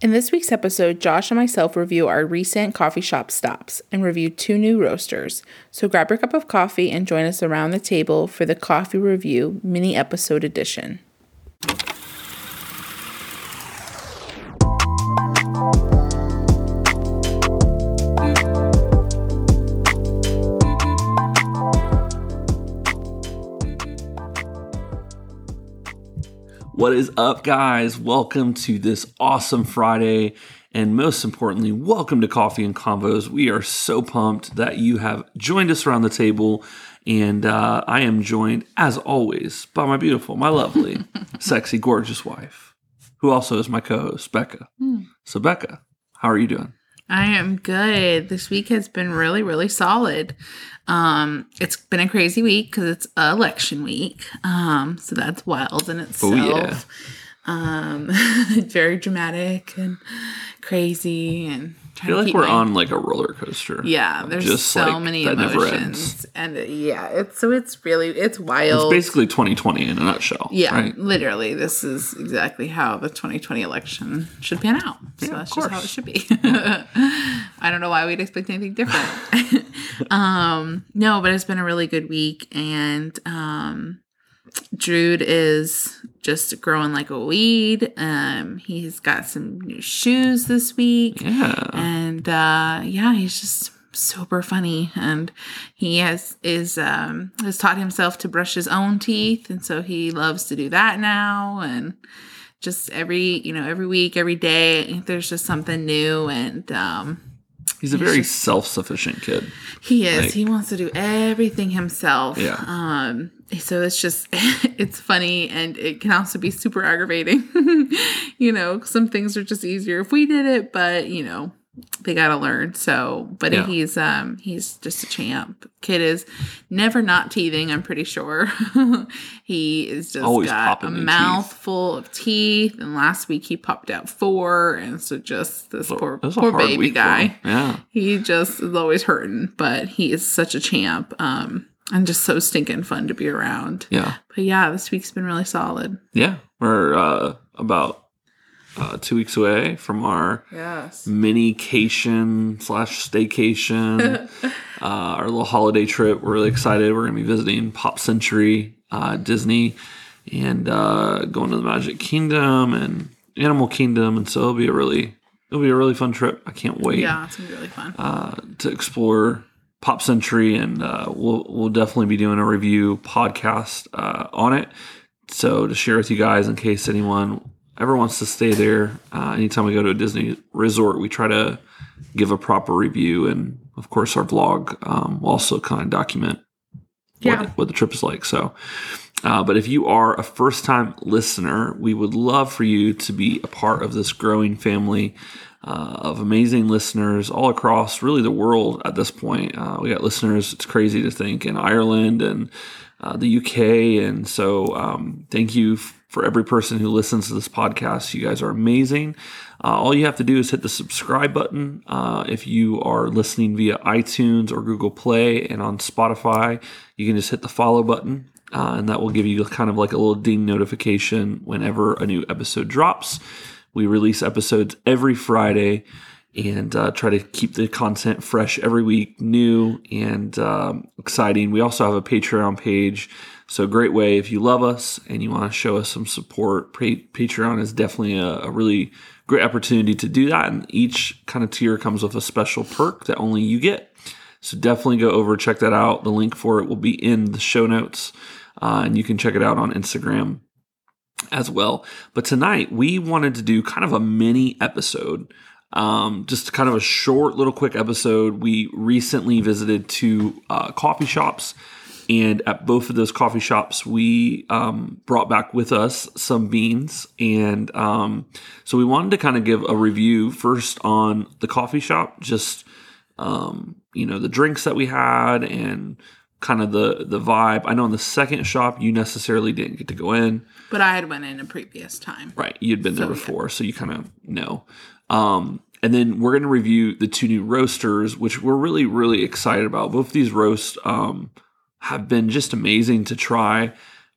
In this week's episode, Josh and myself review our recent coffee shop stops and review two new roasters. So grab your cup of coffee and join us around the table for the coffee review mini episode edition. What is up, guys? Welcome to this awesome Friday. And most importantly, welcome to Coffee and Convos. We are so pumped that you have joined us around the table. And uh, I am joined, as always, by my beautiful, my lovely, sexy, gorgeous wife, who also is my co host, Becca. So, Becca, how are you doing? I am good. This week has been really, really solid. Um, it's been a crazy week because it's election week. Um, so that's wild in itself. Oh, yeah. Um, very dramatic and crazy and I feel like we're on like a roller coaster. Yeah, there's just, so like, many emotions, and uh, yeah, it's so it's really it's wild. It's basically 2020 in a nutshell. yeah, Right? literally, this is exactly how the 2020 election should pan out. So Yeah, that's just how it should be. I don't know why we'd expect anything different. um, no, but it's been a really good week, and um, Drude is just growing like a weed. Um, he's got some new shoes this week. Yeah. and uh yeah he's just super funny. And he has is um has taught himself to brush his own teeth. And so he loves to do that now. And just every you know every week every day there's just something new. And um He's a very self sufficient kid. he is Like- he wants to do everything himself Yeah. um so it's just it's funny and it can also be super aggravating you know some things are just easier if we did it but you know they gotta learn so but Yeah. he's um he's just a champ kid is never not teething i'm pretty sure he is just Always got a popping new teeth. mouthful of teeth and last week he popped out four and so just this poor was a poor baby guy. Yeah. he just is always hurting, but he is such a champ. Um, and just so stinking fun to be around. Yeah. But yeah, this week's been really solid. Yeah. We're uh, about uh, two weeks away from our Yes. mini-cation slash staycation, uh, our little holiday trip. We're really excited. We're going to be visiting Pop Century, uh, Disney, and uh, going to the Magic Kingdom and Animal Kingdom. And so it'll be a really, it'll be a really fun trip. I can't wait. Yeah, it's gonna be really fun. uh, to explore Pop Century, and uh, we'll we'll definitely be doing a review podcast uh, on it. So to share with you guys, in case anyone ever wants to stay there, uh, anytime we go to a Disney resort, we try to give a proper review, and of course our vlog um, will also kind of document Yeah. what, what the trip is like. So, uh, but if you are a first time listener, we would love for you to be a part of this growing family uh, of amazing listeners all across really the world at this point. Uh, we got listeners, it's crazy to think, in Ireland and uh, the UK. And so, um, thank you f- for every person who listens to this podcast. You guys are amazing. Uh, all you have to do is hit the subscribe button. Uh, if you are listening via iTunes or Google Play and on Spotify, you can just hit the follow button, uh, and that will give you kind of like a little ding notification whenever a new episode drops. We release episodes every Friday and uh, try to keep the content fresh every week, new and um, exciting. We also have a Patreon page. So, great way if you love us and you want to show us some support. Patreon is definitely a, a really great opportunity to do that. And each kind of tier comes with a special perk that only you get. So, definitely go over, check that out. The link for it will be in the show notes. Uh, and you can check it out on Instagram as well. But tonight we wanted to do kind of a mini episode, um, just kind of a short little quick episode. We recently visited two uh, coffee shops, and at both of those coffee shops, we um, brought back with us some beans, and um, so we wanted to kind of give a review first on the coffee shop, just um, you know the drinks that we had and kind of the the vibe. I know in the second shop you necessarily didn't get to go in. But I had went in a previous time. Right. You'd been there So, yeah. before, so you kind of know. Um, and then we're going to review the two new roasters, which we're really, really excited about. Both of these roasts um, have been just amazing to try.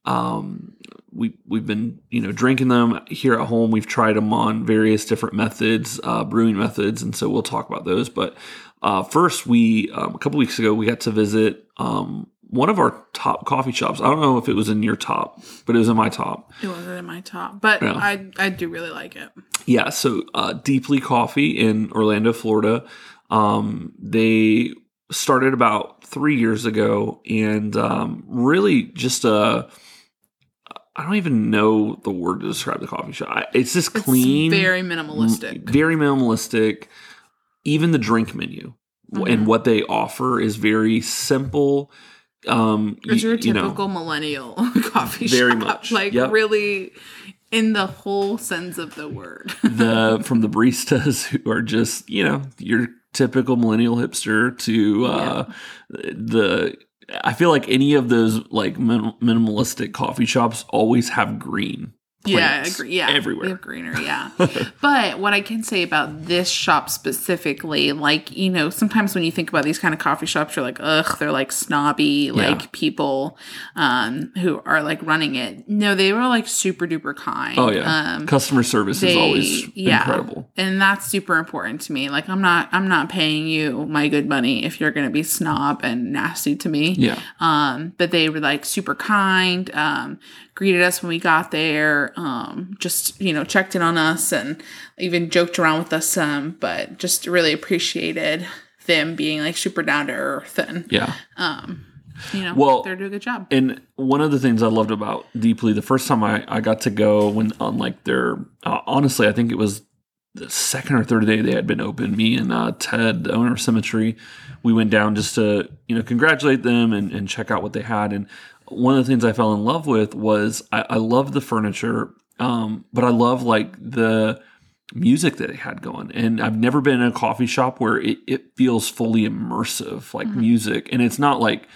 Um, we we've been you know drinking them here at home. We've tried them on various different methods, uh, brewing methods, and so we'll talk about those. But uh, first, we um, a couple weeks ago we got to visit um, one of our top coffee shops. I don't know if it was in your top, but it was in my top. It wasn't in my top, but Yeah. I I do really like it. Yeah, so uh, Deeply Coffee in Orlando, Florida. Um, they started about three years ago, and um, really just a. I don't even know the word to describe the coffee shop. I- It's just It's clean, very minimalistic. very minimalistic. Even the drink menu Mm-hmm. and what they offer is very simple. Um, It's your you know, typical millennial coffee Very shop. much. Like Yep. really in the whole sense of the word. the from the baristas who are just you know your typical millennial hipster to uh the i feel like any of those like min- minimalistic coffee shops always have green yeah, I agree. Yeah. everywhere They have greener, yeah. but what I can say about this shop specifically, like, you know, sometimes when you think about these kind of coffee shops, you're like, ugh, they're like snobby, like people um who are like running it. No, they were like super duper kind. oh yeah Um customer service is always yeah. incredible and that's super important to me like i'm not i'm not paying you my good money if you're gonna be snob and nasty to me yeah um but they were like super kind um greeted us when we got there um just you know checked in on us and even joked around with us some but just really appreciated them being like super down to earth and yeah um you know Well, they're doing a good job and one of the things I loved about Deeply, the first time I, I got to go when on like their, uh, honestly, I think it was the second or third day they had been open. Me and uh, Ted, the owner of Symmetry, we went down just to you know congratulate them and, and check out what they had. And one of the things I fell in love with was I, I love the furniture, um, but I love like the music that they had going. And I've never been in a coffee shop where it, it feels fully immersive, like music. And it's not like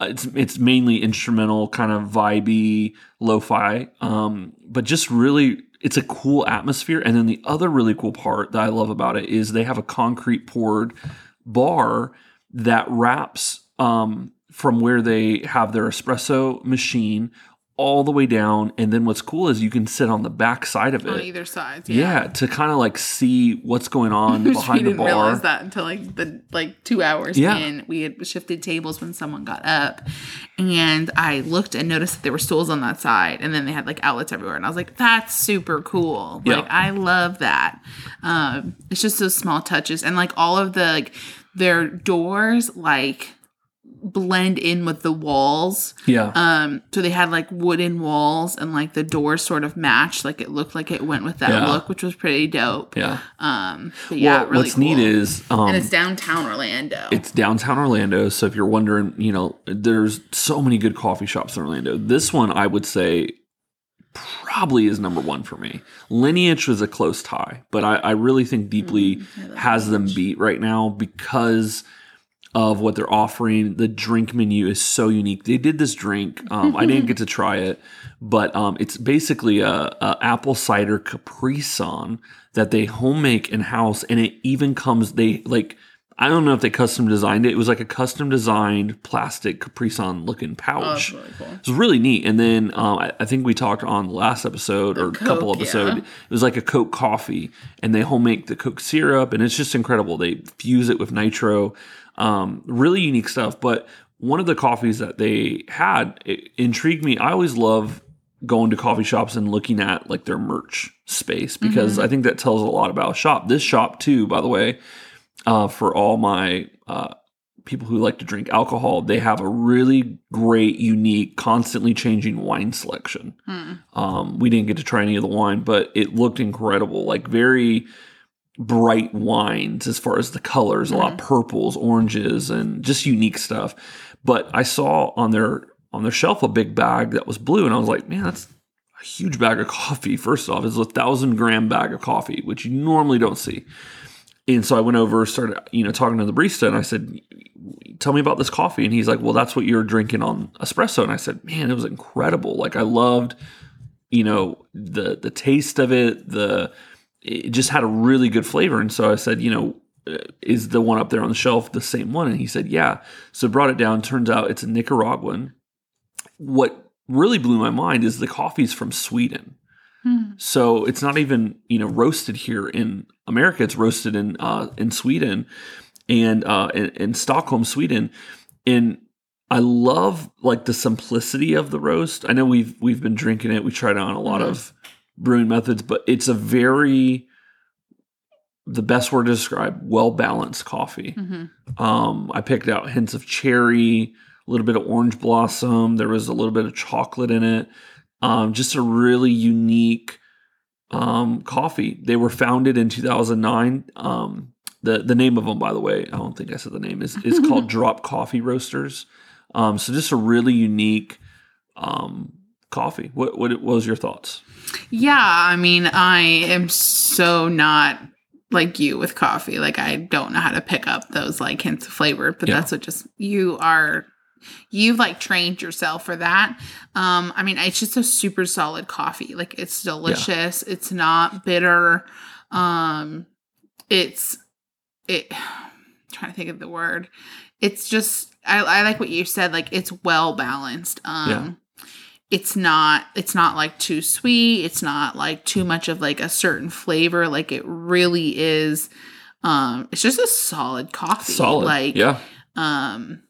uh, it's it's mainly instrumental, kind of vibey, lo-fi, um, but just really it's a cool atmosphere. And then the other really cool part that I love about it is they have a concrete poured bar that wraps um, from where they have their espresso machine all the way down. And then what's cool is you can sit on the back side of it. on either side Yeah, to kind of like see what's going on behind we the didn't bar. realize that until like the like two hours Yeah. in. We had shifted tables when someone got up, and I looked and noticed that there were stools on that side, and then they had like outlets everywhere, and I was like, "That's super cool! Yeah. Like I love that." Um, it's just those small touches, and like all of the like their doors like blend in with the walls. Yeah. Um, so they had like wooden walls and like the doors sort of matched, like it looked like it went with that Yeah. look, which was pretty dope. yeah. Um, yeah, well, really what's cool. neat is um, and it's downtown Orlando. It's downtown Orlando. So if you're wondering, you know, there's so many good coffee shops in Orlando. This one, I would say, probably is number one for me. Lineage was a close tie, but I, I really think Deeply Mm, I love has them beat right now because of what they're offering. The drink menu is so unique. They did this drink. Um, I didn't get to try it, but um, it's basically a, a apple cider Capri Sun that they home make in house, and it even comes. They like. I don't know if they custom designed it. It was like a custom designed plastic Capri Sun looking Oh, pouch. that's really cool. It was really neat. And then um, I, I think we talked on the last episode or a couple Coke, episodes. yeah. It was like a Coke coffee, and they home make the Coke syrup, and it's just incredible. They fuse it with nitro. Um, really unique stuff. But one of the coffees that they had it intrigued me. I always love going to coffee shops and looking at like their merch space because I think that tells a lot about a shop. This shop too, by the way, uh, for all my uh, people who like to drink alcohol, they have a really great, unique, constantly changing wine selection. Hmm. Um, we didn't get to try any of the wine, but it looked incredible. Like very bright wines as far as the colors, a lot of mm-hmm. purples, oranges, and just unique stuff. But I saw on their on their shelf a big bag that was blue, and I was like, man, that's a huge bag of coffee. First off, it's a thousand gram bag of coffee, which you normally don't see. And so I went over, started, you know, talking to the barista, and I said, "Tell me about this coffee." And he's like, "Well, that's what you're drinking on espresso." And I said, "Man, it was incredible. Like I loved, you know, the the taste of it. The it just had a really good flavor." And so I said, "You know, is the one up there on the shelf the same one?" And he said, "Yeah." So brought it down. Turns out it's a Nicaraguan. What really blew my mind is the coffee's from Sweden. Hmm. So it's not even you know roasted here in America. It's roasted in uh, in Sweden and uh, in, in Stockholm, Sweden. And I love like the simplicity of the roast. I know we've we've been drinking it. We tried on a lot Mhm. of brewing methods, but it's a very the best word to describe well balanced coffee. Mhm. Um, I picked out hints of cherry, a little bit of orange blossom. There was a little bit of chocolate in it. Um, just a really unique um, coffee. They were founded in 2009. Um, the the name of them, by the way, I don't think I said the name is is called Drop Coffee Roasters. Um, so just a really unique um, coffee. What what was your thoughts? Yeah, I mean, I am so not like you with coffee. Like I don't know how to pick up those like hints of flavor, but Yeah. that's what just you are you've like trained yourself for that. Um I mean, it's just a super solid coffee. Like it's delicious. It's not bitter. Um it's it trying to think of the word. It's just I, I like what you said like it's well balanced. Um Yeah. It's not it's not like too sweet it's not like too much of like a certain flavor like it really is um it's just a solid coffee Solid, like yeah. um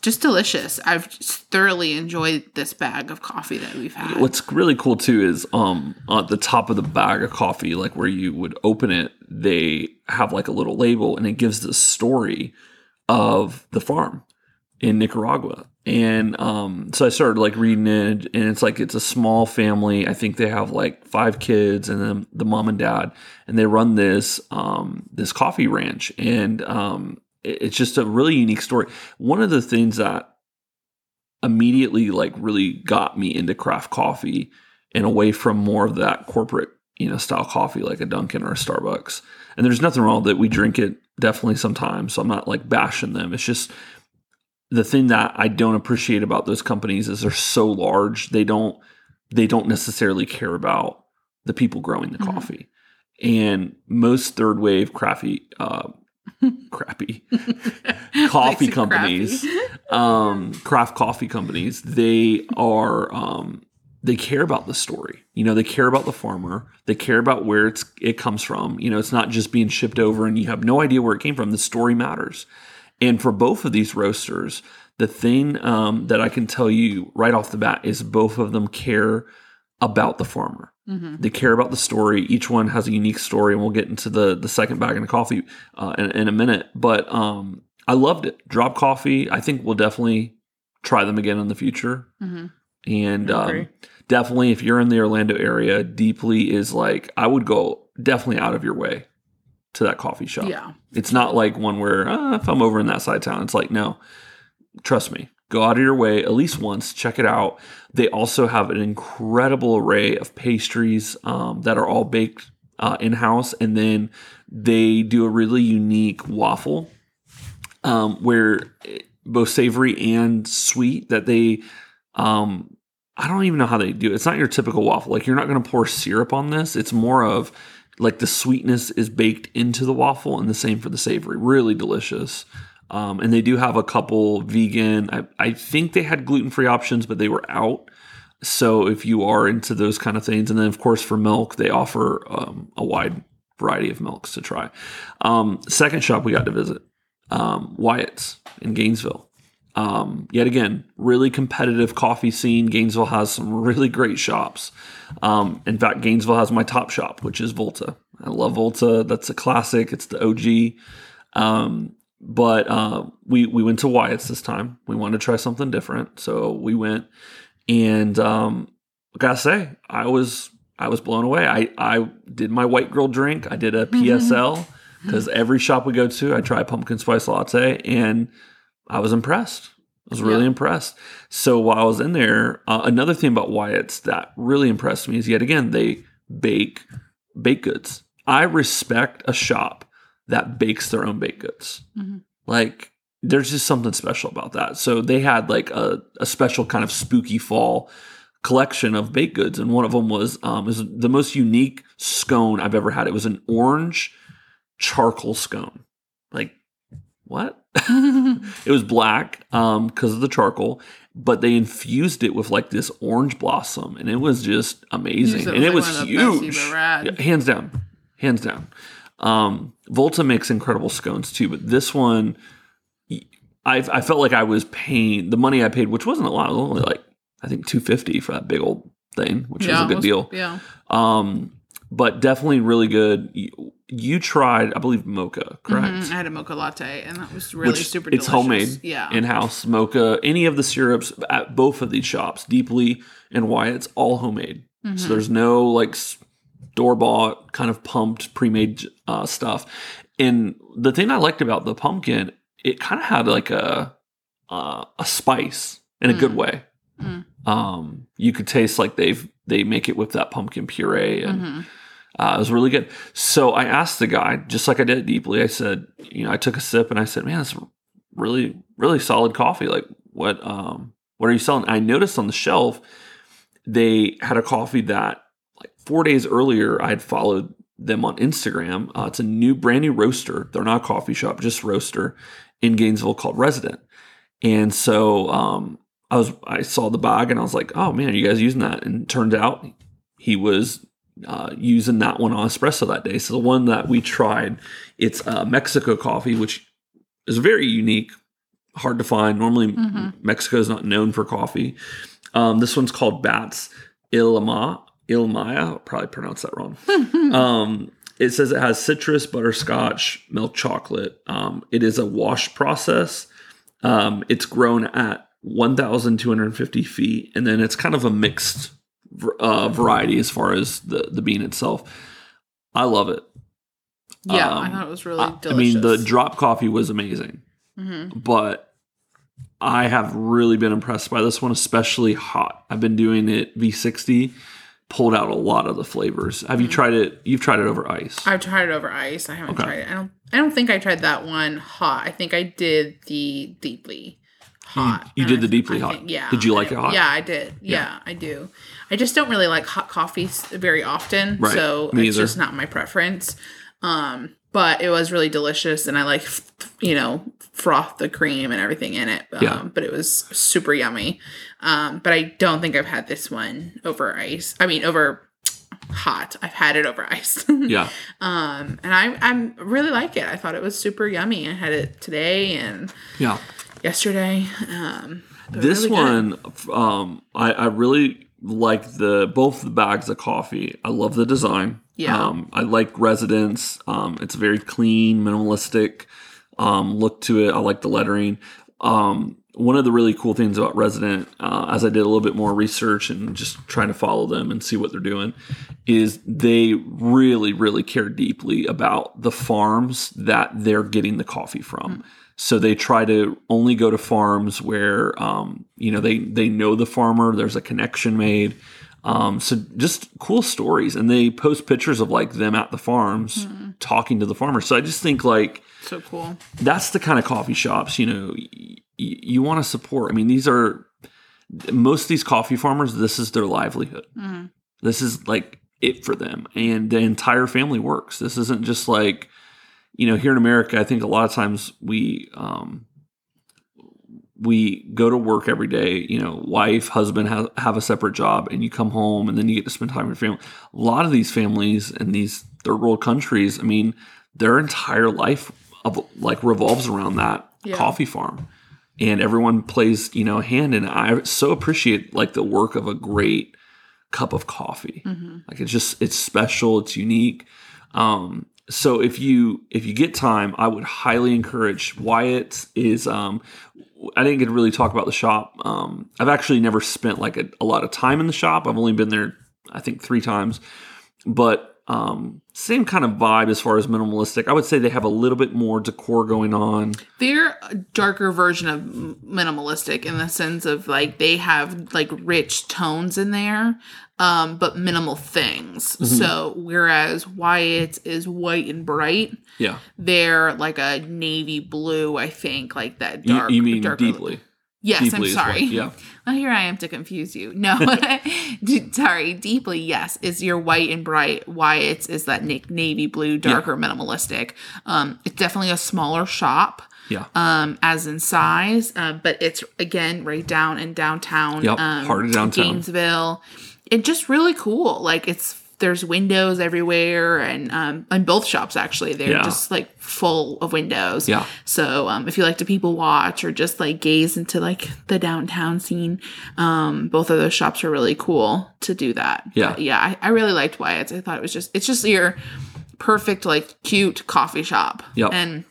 just delicious i've just thoroughly enjoyed this bag of coffee that we've had What's really cool too is um at the top of the bag of coffee, like where you would open it, they have like a little label and it gives the story of the farm in Nicaragua. And um so I started like reading it and it's like it's a small family. I think they have like five kids and then the mom and dad and they run this um this coffee ranch and um it- it's just a really unique story. One of the things that immediately like really got me into craft coffee and away from more of that corporate you know style coffee like a Dunkin' or a Starbucks. And there's nothing wrong that. We drink it definitely sometimes, so I'm not like bashing them. It's just the thing that I don't appreciate about those companies is they're so large. They don't they don't necessarily care about the people growing the Mhm. coffee. And most third wave crappy uh crappy coffee companies crappy. um, craft coffee companies, they are um, they care about the story. You know, they care about the farmer. They care about where it's it comes from. You know, it's not just being shipped over and you have no idea where it came from. The story matters. And for both of these roasters, the thing um, that I can tell you right off the bat is both of them care about the farmer. Mhm. They care about the story. Each one has a unique story, and we'll get into the the second bag of coffee uh, in, in a minute. But um, I loved it. Drop Coffee. I think we'll definitely try them again in the future. Mhm. And um, definitely, if you're in the Orlando area, deeply is like I would go definitely out of your way to that coffee shop. yeah It's not like one where uh, if I'm over in that side town, it's like no. Trust me, go out of your way at least once. Check it out. They also have an incredible array of pastries um, that are all baked uh, in house, and then they do a really unique waffle um, where both savory and sweet that they. Um, I don't even know how they do it. It's not your typical waffle. Like you're not going to pour syrup on this. It's more of like the sweetness is baked into the waffle, and the same for the savory. Really delicious. Um, and they do have a couple vegan. I, I think they had gluten free options, but they were out. So if you are into those kind of things, and then of course for milk, they offer um, a wide variety of milks to try. Um, second shop we got to visit, um, Wyatt's in Gainesville. Um, yet again, really competitive coffee scene. Gainesville has some really great shops. Um, in fact, Gainesville has my top shop, which is Volta. I love Volta. That's a classic. It's the OG. Um, but uh, we we went to Wyatt's this time. We wanted to try something different, so we went. And um, I gotta say, I was I was blown away. I I did my white girl drink. I did a PSL because every shop we go to, I try pumpkin spice latte, and I was impressed. I was really Yeah. impressed. So while I was in there, uh, another thing about Wyatt's that really impressed me is yet again they bake baked goods. I respect a shop that bakes their own baked goods. Mhm. Like there's just something special about that. So they had like a, a special kind of spooky fall collection of baked goods, and one of them was um was the most unique scone I've ever had. It was an orange charcoal scone. Like what? it was black um because of the charcoal, but they infused it with like this orange blossom, and it was just amazing. it and it was, was like, the best huge, you've ever had. Yeah, hands down, hands down. Um, Volta makes incredible scones too, but this one, I I felt like I was paying the money I paid, which wasn't a lot. It was only like I think two fifty for that big old thing, which was a good was- deal. Yeah. Um, but definitely really good. You, you tried, I believe, mocha, correct? Mhm, I had a mocha latte, and that was really Which super it's delicious. homemade, Yeah. in-house mocha. Any of the syrups at both of these shops, Deeply and Wyatt's, all homemade. Mm-hmm. So there's no like store bought kind of pumped pre-made uh, stuff. And the thing I liked about the pumpkin, it kind of had like a uh, a spice in a good way. Mm. Um, you could taste like they've they make it with that pumpkin puree and. Mhm. Uh, it was really good. So I asked the guy, just like I did deeply. I said, you know, I took a sip and I said, "Man, it's really, really solid coffee. Like, what, um, what are you selling?" I noticed on the shelf they had a coffee that, like, four days earlier, I had followed them on Instagram. Uh, it's a new, brand new roaster. They're not a coffee shop, just roaster in Gainesville called Resident. And so um, I was, I saw the bag and I was like, "Oh man, you guys using that?" And turned out he was uh, using that one on espresso that day. So the one that we tried, it's uh, Mexico coffee, which is very unique, hard to find. Normally, Mhm. Mexico is not known for coffee. Um, this one's called Bats Ilma Ilmaya. I'll probably pronounce that wrong. um, it says it has citrus, butterscotch, milk chocolate. Um, it is a wash process. Um, it's grown at 1,250 feet, and then it's kind of a mixed uh, variety as far as the, the bean itself. I love it. yeah, I um, thought it was really I, I mean, the drop coffee was amazing, hmm but I have really been impressed by this one, especially hot. I've been doing it V60, pulled out a lot of the flavors. Have you tried it? You've tried it over ice. I've tried it over ice. I haven't Okay. tried it. I don't. I don't think I tried that one hot. I think I did the deeply hot. you And did I- the deeply I hot. think- yeah. Did you like I- it hot? Yeah, I did. Yeah, I do. I just don't really like hot coffees very often, Right. so Me it's either. just not my preference. Um, but it was really delicious, and I like you know froth the cream and everything in it. Um, Yeah. But it was super yummy. Um, but I don't think I've had this one over ice. I mean, over hot. I've had it over ice. yeah. Um, and I I really like it. I thought it was super yummy. I had it today and Yeah. Yesterday. Um, this really one um I, I really like the both the bags of coffee. I love the design. Yeah. um i like Resident's. Um it's very clean minimalistic um look to it. I like the lettering. Um one of the really cool things about resident uh, as i did a little bit more research and just trying to follow them and see what they're doing is they really really care deeply about the farms that they're getting the coffee from so they try to only go to farms where um, you know they they know the farmer. There's a connection made. Um, so just cool stories, and they post pictures of like them at the farms talking to the farmers. So I just think like so cool. that's the kind of coffee shops you know y- you want to support. I mean, these are most of these coffee farmers. This is their livelihood. Mhm. This is like it for them, and the entire family works. This isn't just like you know here in America. I think a lot of times we um, we go to work every day. You know, wife, husband have have a separate job, and you come home, and then you get to spend time with your family. A lot of these families in these third world countries, I mean, their entire life of like revolves around that Yeah. coffee farm and everyone plays you know a hand in it i so appreciate like the work of a great cup of coffee Mm-hmm. like it's just it's special it's unique um so if you if you get time i would highly encourage wyatt is um i didn't get to really talk about the shop. Um i've actually never spent like a, a lot of time in the shop. I've only been there i think three times. But um same kind of vibe as far as minimalistic i would say they have a little bit more decor going on They're a darker version of minimalistic in the sense of like they have like rich tones in there, um, but minimal things. Mm-hmm. So whereas Wyatt is white and bright, yeah they're like a navy blue. I think like that dark. you mean darker- deeply Yes, I'm Deeply is what- sorry. yeah. Well, here I am to confuse you. No, sorry. Deeply, yes, is your white and bright. Wyatt's is that navy blue, darker, minimalistic. Um, it's definitely a smaller shop. Yeah. Um, as in size, um, but it's again right down in downtown. Yep, um, of downtown. Gainesville. It just really cool. Like it's there's windows everywhere, and um, in both shops actually, they're Yeah. just like full of windows. Yeah. So um, if you like to people watch or just like gaze into like the downtown scene, um, both of those shops are really cool to do that. Yeah. But yeah, I, I really liked Wyatt's. I thought it was just it's just your perfect like cute coffee shop. Yep. And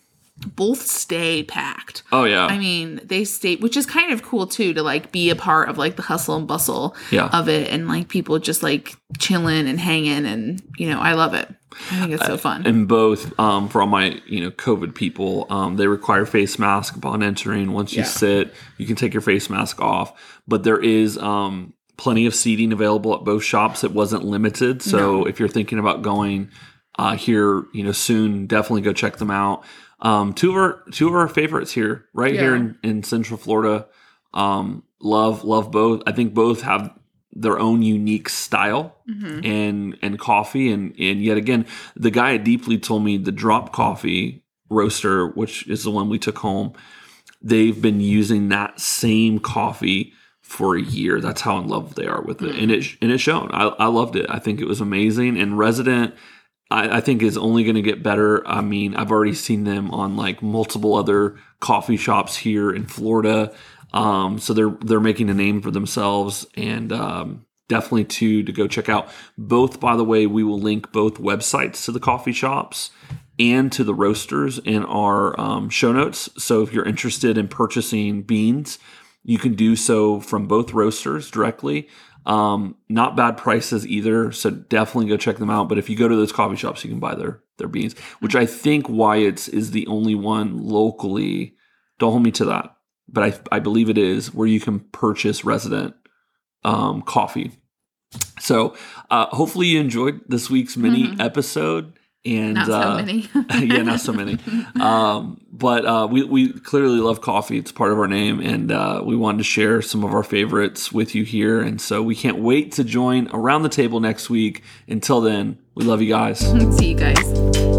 both stay packed. oh yeah. I mean, they stay, which is kind of cool too, to like be a part of like the hustle and bustle Yeah. of it, and like people just like chilling and hanging, and you know, I love it. I think it's so fun. and both um, for all my you know COVID people, um, they require face mask upon entering. Once you Yeah. sit, you can take your face mask off, but there is um, plenty of seating available at both shops. It wasn't limited, so if you're thinking about going uh, here, you know, soon, definitely go check them out. Um, two of our two of our favorites here, right here in, in Central Florida. Um, love love both. I think both have their own unique style Mm-hmm. and and coffee. And and yet again the guy at deeply told me the drop coffee roaster which is the one we took home they've been using that same coffee for a year. That's how in love they are with it. And it and it's shown I, I loved it. I think it was amazing. And resident I, I think is only going to get better. I mean, I've already seen them on like multiple other coffee shops here in Florida. Um, so they're they're making a name for themselves, and um, definitely two to go check out. Both, by the way, we will link both websites to the coffee shops and to the roasters in our um, show notes. So if you're interested in purchasing beans, you can do so from both roasters directly. Um, not bad prices either, so definitely go check them out. But if you go to those coffee shops, you can buy their their beans, which I think Wyatt's is the only one locally. Don't hold me to that, but I I believe it is where you can purchase resident um, coffee. So uh, hopefully you enjoyed this week's mini episode. And Not so uh, many. yeah, not so many. Um, but uh, we we clearly love coffee. It's part of our name, and uh, we wanted to share some of our favorites with you here. And so we can't wait to join around the table next week. Until then, we love you guys. See you guys.